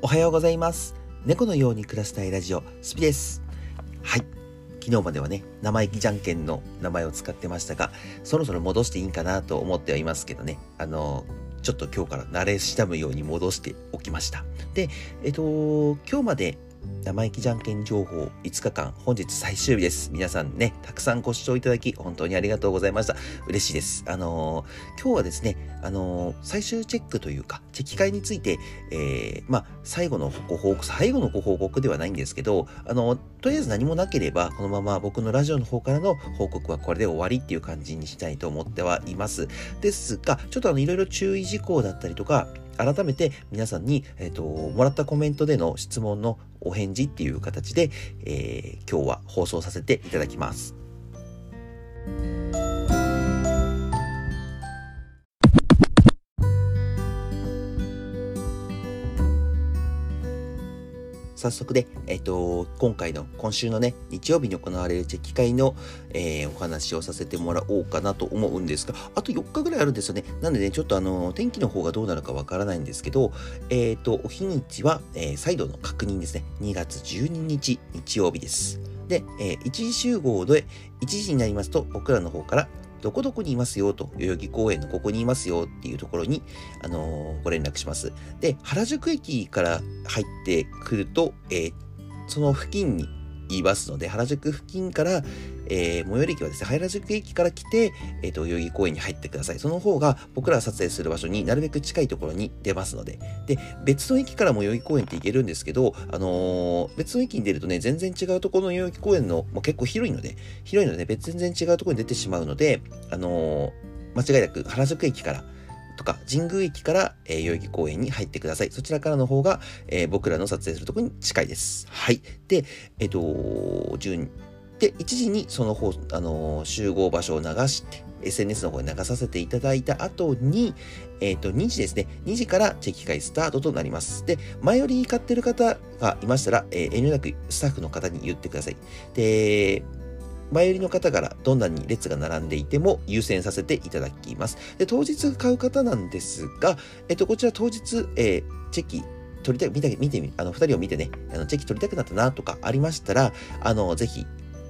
おはようございます。猫のように暮らしたいラジオ、スピです。はい。昨日まではね、生意気じゃんけんの名前を使ってましたが、そろそろ戻していいんかなと思ってはいますけどね、あの、ちょっと今日から慣れ親むように戻しておきました。で、えっと、今日まで生意気じゃんけん情報5日間、本日最終日です。皆さんね、たくさんご視聴いただき、本当にありがとうございました。嬉しいです。あのー今日はですね、あのー最終チェックというか、チェキ会について、えーまあ、最後のご報告、最後のご報告ではないんですけど、あのとりあえず何もなければ、このまま僕のラジオの方からの報告はこれで終わりっていう感じにしたいと思ってはいます。ですが、ちょっとあの、いろいろ注意事項だったりとか、改めて皆さんに、えっ、と、もらったコメントでの質問のお返事っていう形で、えー今日は放送させていただきます。早速で、えっ、と、今回の、今週のね、日曜日に行われるチェキ会の、えーお話をさせてもらおうかなと思うんですが、あと4日ぐらいあるんですよね。なんでね、ちょっとあの、天気の方がどうなるかわからないんですけど、えっ、と、お日にちは、えー再度の確認ですね。2月12日、日曜日です。で、えー一時集合で、1時になりますと、僕らの方から、どこどこにいますよと、代々木公園のここにいますよっていうところに、あのーご連絡します。で、原宿駅から入ってくると、えーその付近にいますので、原宿付近から、えー最寄り駅はですね、原宿駅から来て、えっ、と、代々木公園に入ってください。その方が僕らが撮影する場所になるべく近いところに出ますので。で、別の駅からも代々木公園って行けるんですけど、あのー別の駅に出るとね、全然違うところの代々木公園の、もう結構広いので、広いので、別全然違うところに出てしまうので、あの間違いなく原宿駅から、とか、神宮駅から、えー代々木公園に入ってください。そちらからの方が、えー僕らの撮影するところに近いです。はい。で、えっ、と、順で、1時にその方、あのー集合場所を流して、SNS の方に流させていただいた後に、えっ、と、2時ですね。2時からチェキ会スタートとなります。で、前より買ってる方がいましたら、えー遠慮なくスタッフの方に言ってください。で、前よりの方からどんなに列が並んでいても優先させていただきます。で、当日買う方なんですが、えっと、こちら当日、えーチェキ、取りたい、見て、見てみ、あの、二人を見てね、あの、チェキ取りたくなったなとかありましたら、あの、ぜひ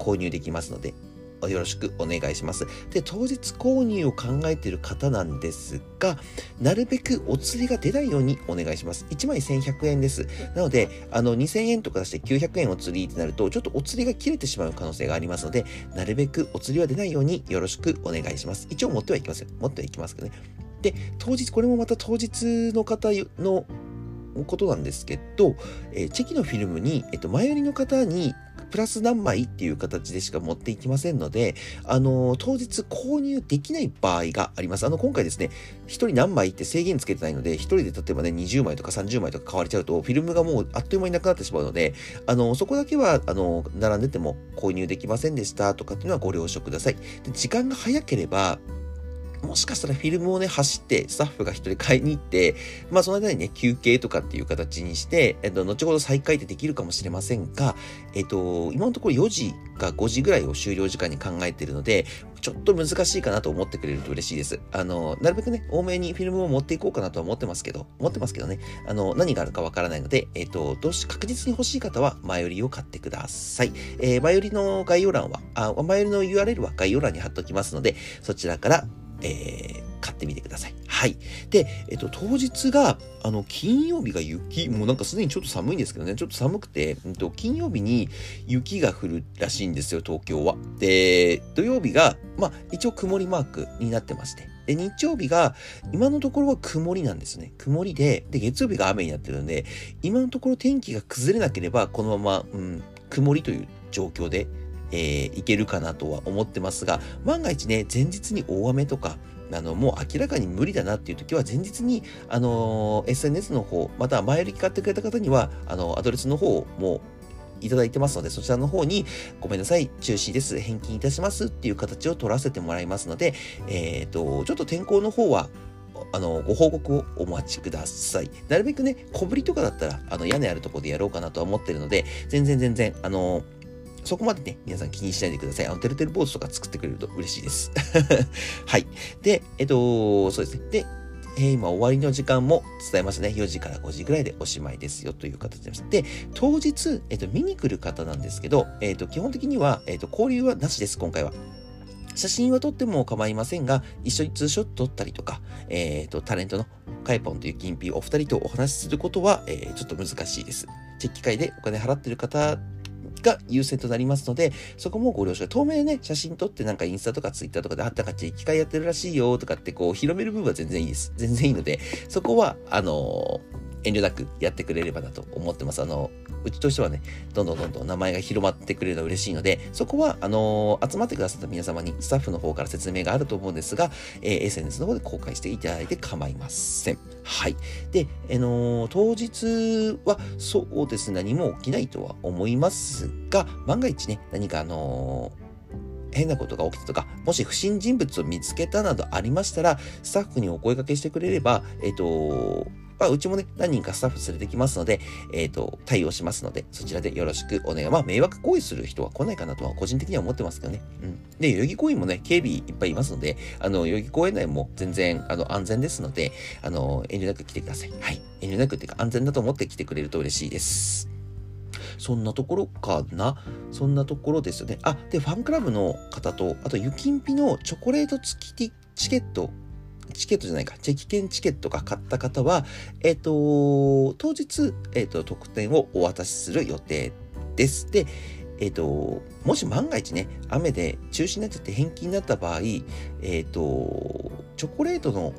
購入できますので、よろしくお願いします。で、当日購入を考えている方なんですが、なるべくお釣りが出ないようにお願いします。1枚1100円です。なので、あの、2000円とか出して900円お釣りってなると、ちょっとお釣りが切れてしまう可能性がありますので、なるべくお釣りは出ないようによろしくお願いします。一応持ってはいきますよ。持ってはいきますけどね。で、当日、これもまた当日の方のことなんですけど、えーチェキのフィルムに、えっと、前寄りの方に、プラス何枚っていう形でしか持っていきませんので、あの当日購入できない場合があります。あの、今回ですね、一人何枚って制限つけてないので、一人で例えばね、20枚とか30枚とか買われちゃうと、フィルムがもうあっという間になくなってしまうので、あの、そこだけは、あの、並んでても購入できませんでしたとかっていうのはご了承ください。で、時間が早ければ、もしかしたらフィルムをね、走って、スタッフが一人買いに行って、まあその間にね、休憩とかっていう形にして、えっと、後ほど再開ってできるかもしれませんが、えっと、今のところ4時か5時ぐらいを終了時間に考えているので、ちょっと難しいかなと思ってくれると嬉しいです。あの、なるべくね、多めにフィルムを持っていこうかなとは思ってますけど、思ってますけどね、あの、何があるかわからないので、えっと、どうし、確実に欲しい方は前売りを買ってください。えー前売りの概要欄は、あ、前売りの URL は概要欄に貼っておきますので、そちらから、えー買ってみてください。はい。で、えっと、当日が、あの、金曜日が雪、もうなんかすでにちょっと寒いんですけどね、ちょっと寒くて、うんと、金曜日に雪が降るらしいんですよ、東京は。で、土曜日が、まあ、一応曇りマークになってまして。で、日曜日が、今のところは曇りなんですね。曇りで、で、月曜日が雨になってるので、今のところ天気が崩れなければ、このまま、うん、曇りという状況で、えーいけるかなとは思ってますが、万が一ね、前日に大雨とか、あの、もう明らかに無理だなっていう時は、前日に、あのー SNS の方、また前より買ってくれた方には、あの、アドレスの方をもう、いただいてますので、そちらの方に、ごめんなさい、中止です、返金いたしますっていう形を取らせてもらいますので、えっ、と、ちょっと天候の方は、あの、ご報告をお待ちください。なるべくね、小ぶりとかだったら、あの、屋根あるところでやろうかなとは思ってるので、全然全然、あの、そこまでね、皆さん気にしないでください。あの、てるてる坊主とか作ってくれると嬉しいです。はい。で、えっと、そうですね。で、えー、今終わりの時間も伝えましたね。4時から5時ぐらいでおしまいですよという形でした。で、当日、えっ、と、見に来る方なんですけど、えっ、と、基本的には、えっ、と、交流はなしです、今回は。写真は撮っても構いませんが、一緒にツーショット撮ったりとか、えっ、と、タレントのカイポンという金品お二人とお話しすることは、えちょっと難しいです。チェック会でお金払ってる方が優先となりますので、そこもご了承。透明ね、写真撮ってなんかインスタとかツイッターとかであったかち機械やってるらしいよとかってこう広める部分は全然いいです。全然いいので、そこは、あのー遠慮なくやってくれればなと思ってます。あの、うちとしてはね、どんどんどんどん名前が広まってくれるのは嬉しいので、そこは、あのー、集まってくださった皆様にスタッフの方から説明があると思うんですが、えー、SNS の方で公開していただいて構いません。はい。で、あのー、当日は、そうですね、何も起きないとは思いますが、万が一ね、何かあの変なことが起きたとか、もし不審人物を見つけたなどありましたら、スタッフにお声掛けしてくれれば、えっ、と、まあ、うちもね、何人かスタッフ連れてきますので、えっ、ー、と、対応しますので、そちらでよろしくお願い。まあ、迷惑行為する人は来ないかなとは個人的には思ってますけどね。うん。で、代々木公園もね、警備いっぱいいますので、あの、代々木公園内も全然、あの、安全ですので、あの、遠慮なく来てください。はい。遠慮なくっていうか、安全だと思って来てくれると嬉しいです。そんなところかな？そんなところですよね。あ、で、ファンクラブの方と、あと、ゆきんぴのチョコレート付きチケットチケットじゃないか、チェキ券チケットが買った方は、えっ、ー、と、当日、えっ、ー、と、特典をお渡しする予定です。で、えっ、ー、と、もし万が一ね、雨で中止になっちゃって返金になった場合、えっ、と、チョコレートの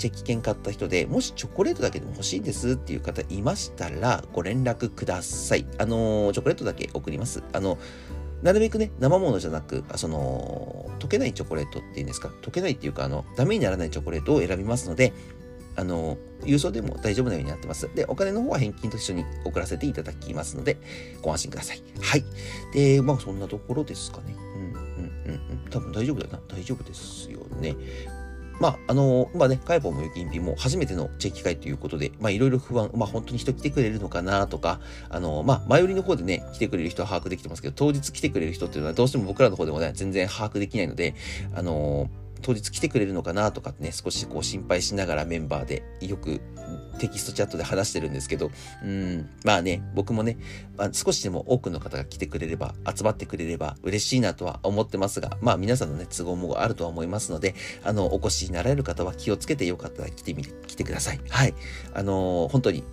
チェキ券買った人で、もしチョコレートだけでも欲しいですっていう方いましたら、ご連絡ください。あの、チョコレートだけ送ります。あの、なるべくね、生ものじゃなく、その、溶けないチョコレートっていうんですか、溶けないっていうか、あの、ダメにならないチョコレートを選びますので、あの、郵送でも大丈夫なようになってます。で、お金の方は返金と一緒に送らせていただきますので、ご安心ください。はい。で、まあそんなところですかね。うん、うん、うん、うん。多分大丈夫だな。大丈夫ですよね。まあ、あの、まあね、カイポもユキンピも初めてのチェキ会ということで、まあいろいろ不安、まあ本当に人来てくれるのかなとか、あの、まあ前売りの方でね、来てくれる人は把握できてますけど、当日来てくれる人っていうのはどうしても僕らの方でもね、全然把握できないので、あの、当日来てくれるのかなとかね、少しこう心配しながらメンバーでよくテキストチャットで話してるんですけど、うん、まあね、僕もね、まあ、少しでも多くの方が来てくれれば、集まってくれれば嬉しいなとは思ってますが、まあ皆さんのね、都合もあるとは思いますので、あの、お越しになられる方は気をつけてよかったら来てみ来てください。はい。あのー、本当に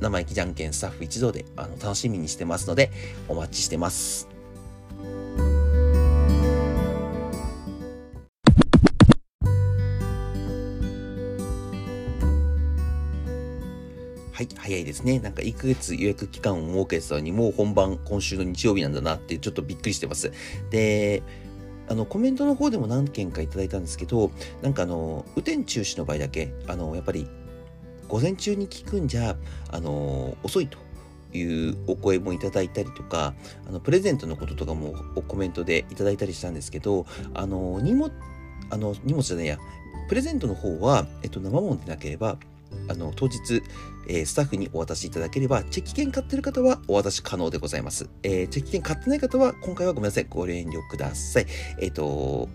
生意気じゃんけんスタッフ一同であの楽しみにしてますので、お待ちしてます。はい、早いですね。なんか1ヶ月予約期間を設けてたのに、もう本番今週の日曜日なんだなってちょっとびっくりしてます。で、あの、コメントの方でも何件かいただいたんですけど、なんかあの、雨天中止の場合だけ、あの、やっぱり、午前中に聞くんじゃ、あの、遅いと。いうお声もいただいたりとか、あの、プレゼントのこととかもコメントでいただいたりしたんですけど、あの、荷物、あの、荷物じゃないや、プレゼントの方は、えっと、生ものでなければ、あの、当日、えー、スタッフにお渡しいただければ、チェキ券買ってる方はお渡し可能でございます。えー、チェキ券買ってない方は、今回はごめんなさい。ご遠慮ください。えっ、ー、と、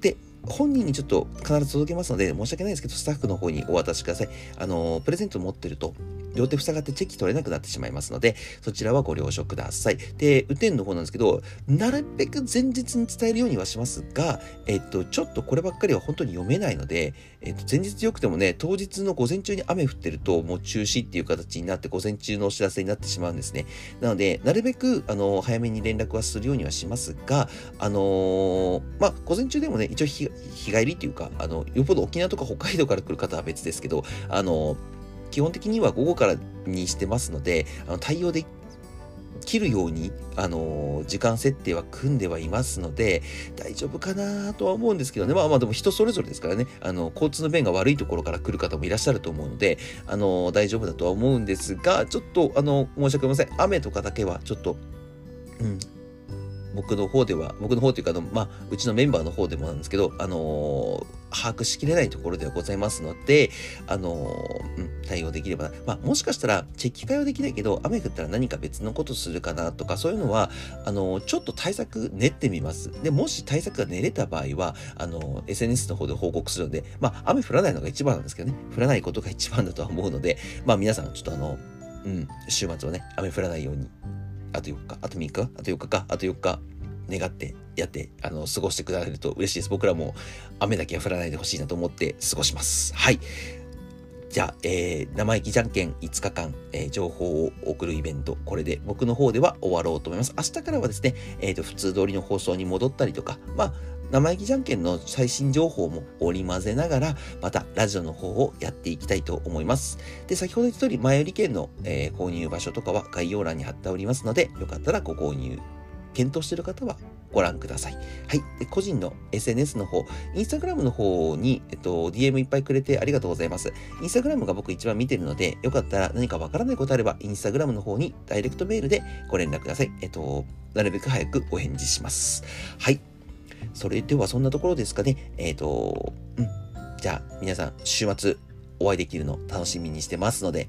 で、本人にちょっと必ず届けますので、申し訳ないですけど、スタッフの方にお渡しください。あの、プレゼント持ってると、両手塞がってチェキ取れなくなってしまいますので、そちらはご了承ください。で、雨天の方なんですけど、なるべく前日に伝えるようにはしますが、えっと、ちょっとこればっかりは本当に読めないので、えっと、前日よくてもね、当日の午前中に雨降ってると、もう中止っていう形になって、午前中のお知らせになってしまうんですね。なので、なるべく、あの、早めに連絡はするようにはしますが、あのー、まあ、午前中でもね、一応日帰りっていうか、あの、よっぽど沖縄とか北海道から来る方は別ですけど、あのー基本的には午後からにしてますので、あの対応できるように、あの時間設定は組んではいますので、大丈夫かなとは思うんですけどね。まあまあでも人それぞれですからね。あの、交通の便が悪いところから来る方もいらっしゃると思うので、あの大丈夫だとは思うんですが、ちょっと、あの、申し訳ございません。雨とかだけはちょっと、うん、僕の方では、僕の方というか、の、まあ、うちのメンバーの方でもなんですけど、あのー把握しきれないところではございますので、あのーうん、対応できればな、まあ、もしかしたら、チェキ会はできないけど、雨降ったら何か別のことするかなとか、そういうのは、あのーちょっと対策練ってみます。で、もし対策が練れた場合は、あの SNS の方で報告するので、まあ、雨降らないのが一番なんですけどね、降らないことが一番だとは思うので、まあ、皆さん、ちょっとあの、うん、週末はね、雨降らないように、あと4日、あと3日、あと4日か、あと4日、願ってやって、あの、過ごしてくださると嬉しいです。僕らも雨だけは降らないでほしいなと思って過ごします。はい。じゃあ、えー、生意気じゃんけん5日間、えー情報を送るイベント、これで僕の方では終わろうと思います。明日からはですね、えっ、と、普通通りの放送に戻ったりとか、まあ、生意気じゃんけんの最新情報も織り交ぜながら、またラジオの方をやっていきたいと思います。で、先ほど言った通り、前売り券の、えー購入場所とかは概要欄に貼っておりますので、よかったらご購入、検討している方はご覧ください。はい。で、個人の SNS の方、インスタグラムの方に、えっと、DM いっぱいくれてありがとうございます。インスタグラムが僕一番見てるので、よかったら何かわからないことあれば、インスタグラムの方にダイレクトメールでご連絡ください。えっと、なるべく早くお返事します。はい。それではそんなところですかね。えっ、と、うん。じゃあ、皆さん、週末お会いできるの楽しみにしてますので、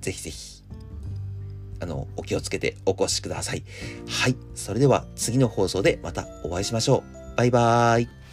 ぜひぜひ、あの、お気をつけてお越しください。はい。それでは次の放送でまたお会いしましょう。バイバーイ。